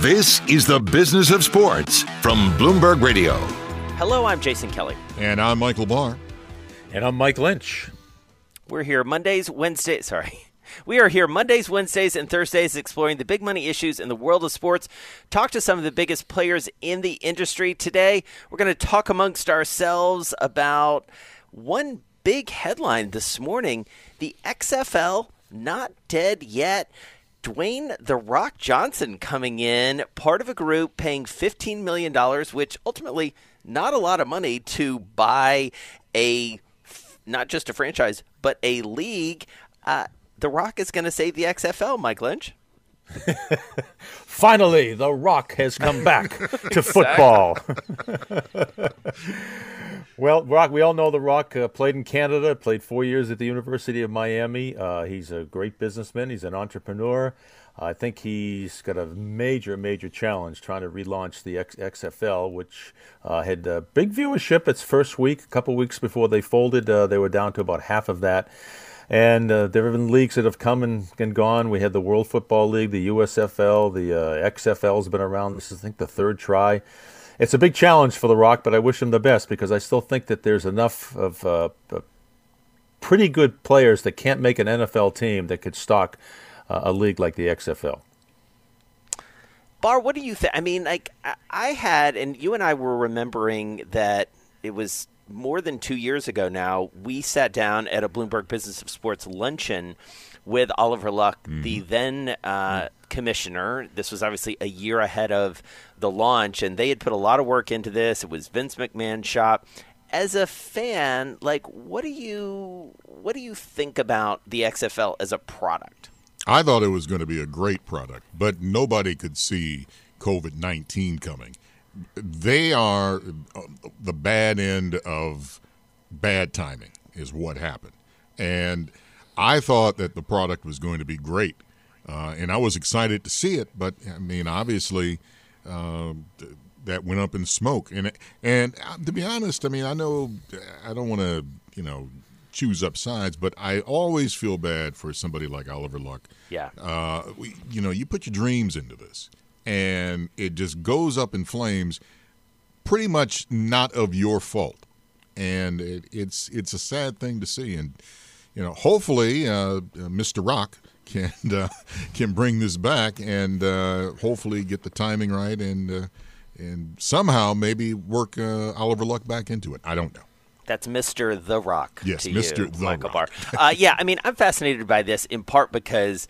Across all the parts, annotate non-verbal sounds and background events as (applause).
This is the business of sports from Bloomberg Radio. Hello, I'm Jason Kelly. And I'm Michael Barr. And I'm Mike Lynch. We're here Mondays, Wednesdays, sorry. We are here Mondays, Wednesdays, and Thursdays exploring the big money issues in the world of sports. Talk to some of the biggest players in the industry. Today, we're going to talk amongst ourselves about one big headline this morning the XFL not dead yet. Dwayne The Rock Johnson coming in, part of a group paying $15 million, which ultimately not a lot of money to buy a, not just a franchise, but a league. Uh, the Rock is going to save the XFL, Mike Lynch. (laughs) Finally, The Rock has come back to football. (laughs) well, Rock, we all know The Rock uh, played in Canada, played four years at the University of Miami. Uh, he's a great businessman, he's an entrepreneur. I think he's got a major, major challenge trying to relaunch the X- XFL, which uh, had big viewership its first week. A couple weeks before they folded, uh, they were down to about half of that. And uh, there have been leagues that have come and, and, gone. We had the World Football League, the USFL, the uh, XFL has been around. This is, I think, the third try. It's a big challenge for The Rock, but I wish him the best because I still think that there's enough of uh, pretty good players that can't make an NFL team that could stock uh, a league like the XFL. Barr, what do you think? I mean, like I had, and you and I were remembering that it was more than two years ago now, we sat down at a Bloomberg Business of Sports luncheon with Oliver Luck, mm-hmm. the then uh, commissioner. This was obviously a year ahead of the launch, and they had put a lot of work into this. It was Vince McMahon's shop. As a fan, like, what do you what do you think about the XFL as a product? I thought it was going to be a great product, but nobody could see COVID nineteen coming they are uh, the bad end of bad timing is what happened and i thought that the product was going to be great uh, and i was excited to see it but i mean obviously uh, that went up in smoke and and uh, to be honest i mean i know i don't want to you know choose up sides but i always feel bad for somebody like oliver luck yeah uh, we, you know you put your dreams into this and it just goes up in flames, pretty much not of your fault. And it, it's it's a sad thing to see. And you know, hopefully, uh, uh Mr. Rock can uh, can bring this back and uh, hopefully get the timing right and uh, and somehow maybe work uh, Oliver Luck back into it. I don't know. That's Mr. The Rock. Yes, Mr. You, the Michael Rock. Barr. yeah, I mean, I'm fascinated by this in part because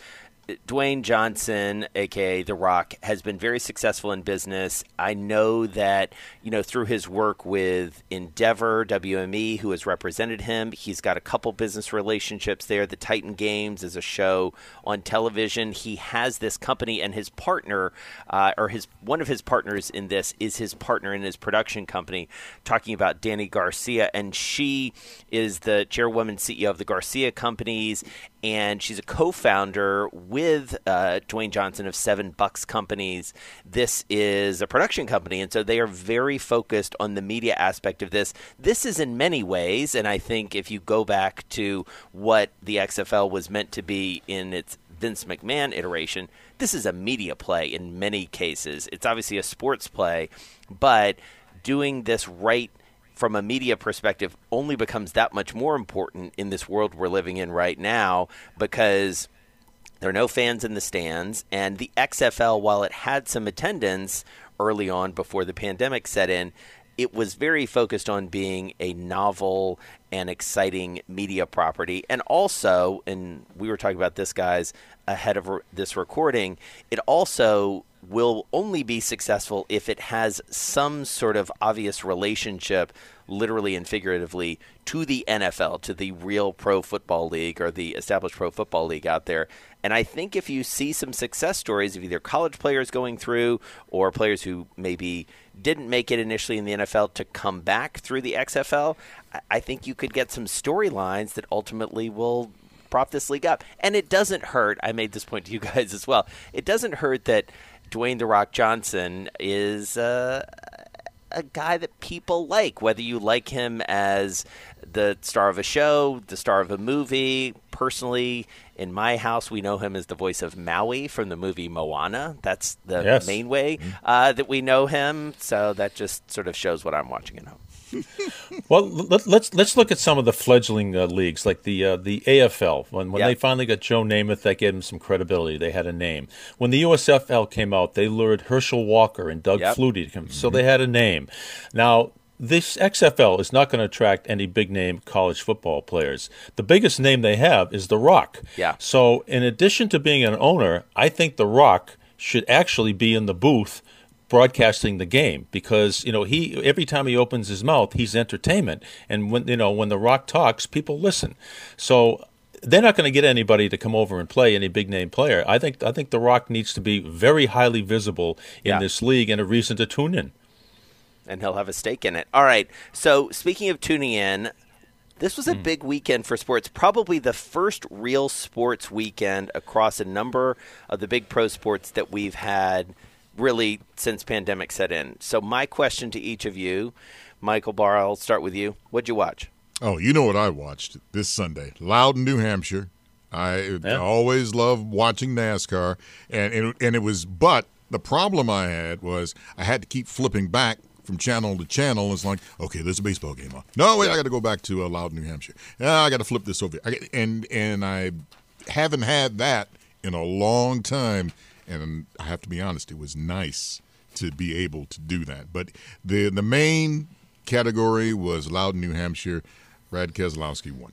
Dwayne Johnson, aka The Rock, has been very successful in business. I know that, you know, through his work with Endeavor, WME, who has represented him, he's got a couple business relationships there. The Titan Games is a show on television. He has this company, and his partner, uh, or his one of his partners in this, is his partner in his production company. Talking about Dany Garcia, and she is the chairwoman CEO of the Garcia companies, and she's a co-founder with uh, Dwayne Johnson of Seven Bucks Companies. This is a production company, and so they are very focused on the media aspect of this. This is in many ways, and I think if you go back to what the XFL was meant to be in its Vince McMahon iteration, this is a media play in many cases. It's obviously a sports play, but doing this right – from a media perspective only becomes that much more important in this world we're living in right now because there are no fans in the stands and the XFL while it had some attendance early on before the pandemic set in it was very focused on being a novel and exciting media property and also and we were talking about this guys ahead of this recording it also will only be successful if it has some sort of obvious relationship, literally and figuratively, to the NFL, to the real pro football league or the established pro football league out there. And I think if you see some success stories of either college players going through or players who maybe didn't make it initially in the NFL to come back through the XFL, I think you could get some storylines that ultimately will prop this league up. And it doesn't hurt. I made this point to you (laughs) guys as well. It doesn't hurt that Dwayne the Rock Johnson is uh, a guy that people like, whether you like him as the star of a show, the star of a movie. Personally, in my house, we know him as the voice of Maui from the movie Moana. That's the yes. main way uh, that we know him. So that just sort of shows what I'm watching at home. (laughs) well, let, us let's, let's look at some of the fledgling uh, leagues, like the uh, the AFL. When when yep. they finally got Joe Namath, that gave them some credibility. They had a name. When the USFL came out, they lured Herschel Walker and Doug yep. Flutie to come, so they had a name. Now this XFL is not going to attract any big name college football players. The biggest name they have is The Rock. Yeah. So, in addition to being an owner, I think The Rock should actually be in the booth broadcasting the game because you know he every time he opens his mouth he's entertainment and when you know when the rock talks people listen so they're not going to get anybody to come over and play any big name player i think i think the rock needs to be very highly visible in yeah. this league and a reason to tune in and he'll have a stake in it all right so speaking of tuning in this was a mm. big weekend for sports, probably the first real sports weekend across a number of the big pro sports that we've had really since pandemic set in. So my question to each of you, Michael Barr, I'll start with you. What'd you watch? Oh, you know what I watched this Sunday? Loudon, New Hampshire. I yeah. always love watching NASCAR, and, and and it was. But the problem I had was I had to keep flipping back from channel to channel. It's like, okay, there's a baseball game on. No, wait, I got to go back to uh, Loudon, New Hampshire. Yeah, I got to flip this over. and and I haven't had that in a long time and I have to be honest, it was nice to be able to do that. But the the main category was Loudon, New Hampshire. Brad Keselowski won.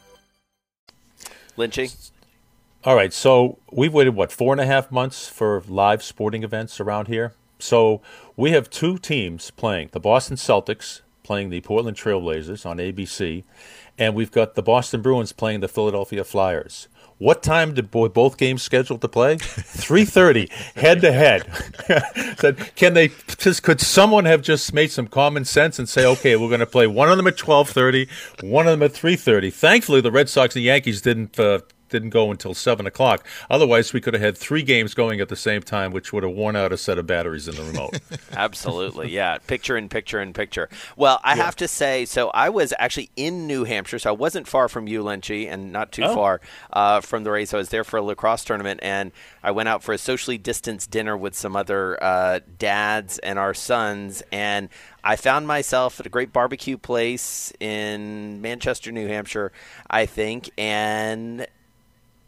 Lynchy? All right, so we've waited, what, four and a half months for live sporting events around here? So we have two teams playing the Boston Celtics playing the Portland Trailblazers on ABC, and we've got the Boston Bruins playing the Philadelphia Flyers. What time did both games scheduled to play? Three thirty, head to head. (laughs) Said, can they? Just could someone have just made some common sense and say, okay, we're going to play one of them at twelve thirty, one of them at three thirty. Thankfully, the Red Sox and Yankees didn't uh, didn't go until seven o'clock. Otherwise, we could have had three games going at the same time, which would have worn out a set of batteries in the remote. (laughs) Absolutely, yeah. Picture in picture in picture. Well, I yeah. have to say, so I was actually in New Hampshire, so I wasn't far from you, Lynchy, and not too oh. far uh, from the race. I was there for a lacrosse tournament, and I went out for a socially distanced dinner with some other uh, dads and our sons, and I found myself at a great barbecue place in Manchester, New Hampshire, I think, and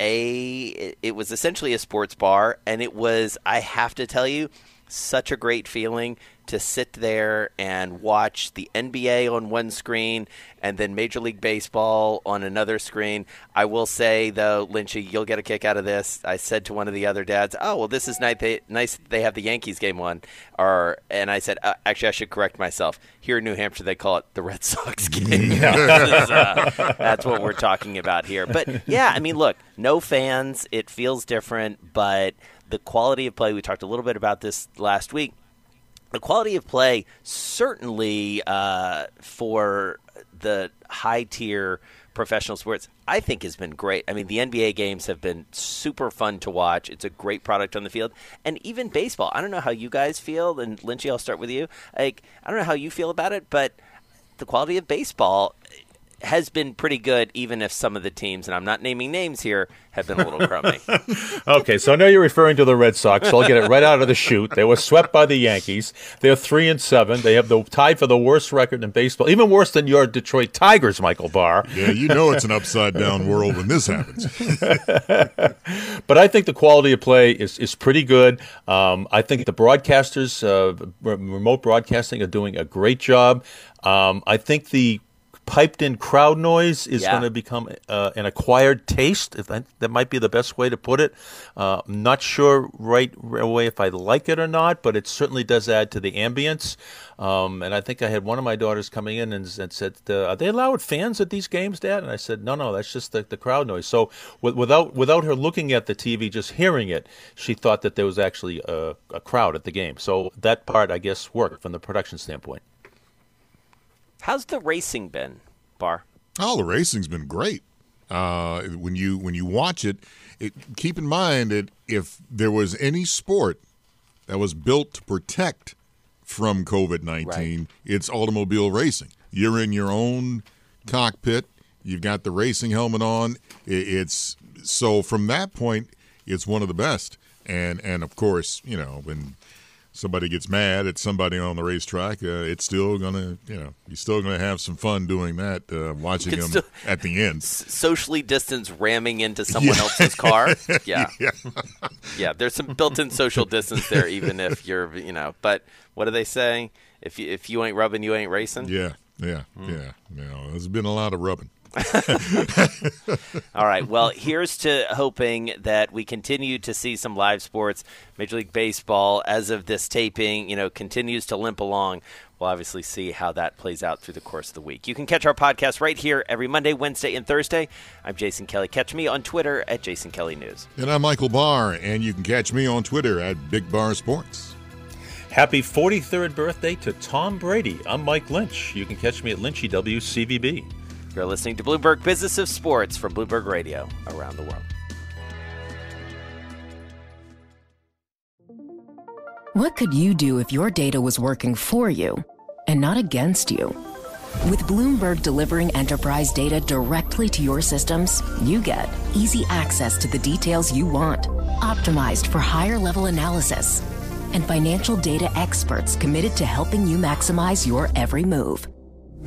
a it was essentially a sports bar and it was I have to tell you such a great feeling to sit there and watch the NBA on one screen and then Major League Baseball on another screen. I will say, though, Lynchy, you'll get a kick out of this. I said to one of the other dads, "Oh, well, this is nice. They, nice they have the Yankees game on." Or, and I said, uh, "Actually, I should correct myself. Here in New Hampshire, they call it the Red Sox (laughs) game. (laughs) is, uh, that's what we're talking about here." But yeah, I mean, look, no fans. It feels different, but the quality of play. We talked a little bit about this last week the quality of play certainly uh, for the high tier professional sports I think has been great. I mean, the NBA games have been super fun to watch. It's a great product on the field, and even baseball. I don't know how you guys feel, and Lynchy, I'll start with you. Like, I don't know how you feel about it, but the quality of baseball has been pretty good, even if some of the teams, and I'm not naming names here, have been a little crummy. (laughs) okay, so I know you're referring to the Red Sox, so I'll get it right out of the chute. They were swept by the Yankees. They're three and seven. They have the tied for the worst record in baseball, even worse than your Detroit Tigers, Michael Barr. Yeah, you know it's an upside down world when this happens. (laughs) but I think the quality of play is, is pretty good. Um, I think the broadcasters, uh, remote broadcasting, are doing a great job. Um, I think the piped in crowd noise is yeah. going to become uh, an acquired taste. If that, that, might be the best way to put it. Uh, I'm not sure right away if I like it or not, but it certainly does add to the ambience. Um, and I think I had one of my daughters coming in and, and said, uh, "Are they allowed fans at these games, Dad?" And I said, "No, no, that's just the, the crowd noise." So w- without without her looking at the TV, just hearing it, she thought that there was actually a, a crowd at the game. So that part, I guess, worked from the production standpoint. How's the racing been, Barr? Oh, the racing's been great. Uh, when you when you watch it, it, keep in mind that if there was any sport that was built to protect from COVID nineteen, right. it's automobile racing. You're in your own cockpit. You've got the racing helmet on. It's so from that point, it's one of the best. And and of course, you know when somebody gets mad at somebody on the racetrack, uh, it's still gonna, you know, you're still gonna have some fun doing that, uh, watching them still, at the end. (laughs) Socially distance ramming into someone yeah. else's car. (laughs) Yeah. yeah. yeah, There's some built-in social distance there, even if (laughs) you're, you know. But what do they say? If you, if you ain't rubbing, you ain't racing. Yeah. Yeah. Mm. Yeah. You know, there's been a lot of rubbing. (laughs) All right. Well, here's to hoping that we continue to see some live sports. Major League Baseball, as of this taping, you know, continues to limp along. We'll obviously see how that plays out through the course of the week. You can catch our podcast right here every Monday, Wednesday, and Thursday. I'm Jason Kelly. Catch me on Twitter at Jason Kelly News. And I'm Michael Barr, and you can catch me on Twitter at Big Bar Sports. Happy 43rd birthday to Tom Brady. I'm Mike Lynch. You can catch me at Lynchy WCVB. You're listening to Bloomberg Business of Sports from Bloomberg Radio around the world. What could you do if your data was working for you and not against you? With Bloomberg delivering enterprise data directly to your systems, you get easy access to the details you want, optimized for higher level analysis, and financial data experts committed to helping you maximize your every move.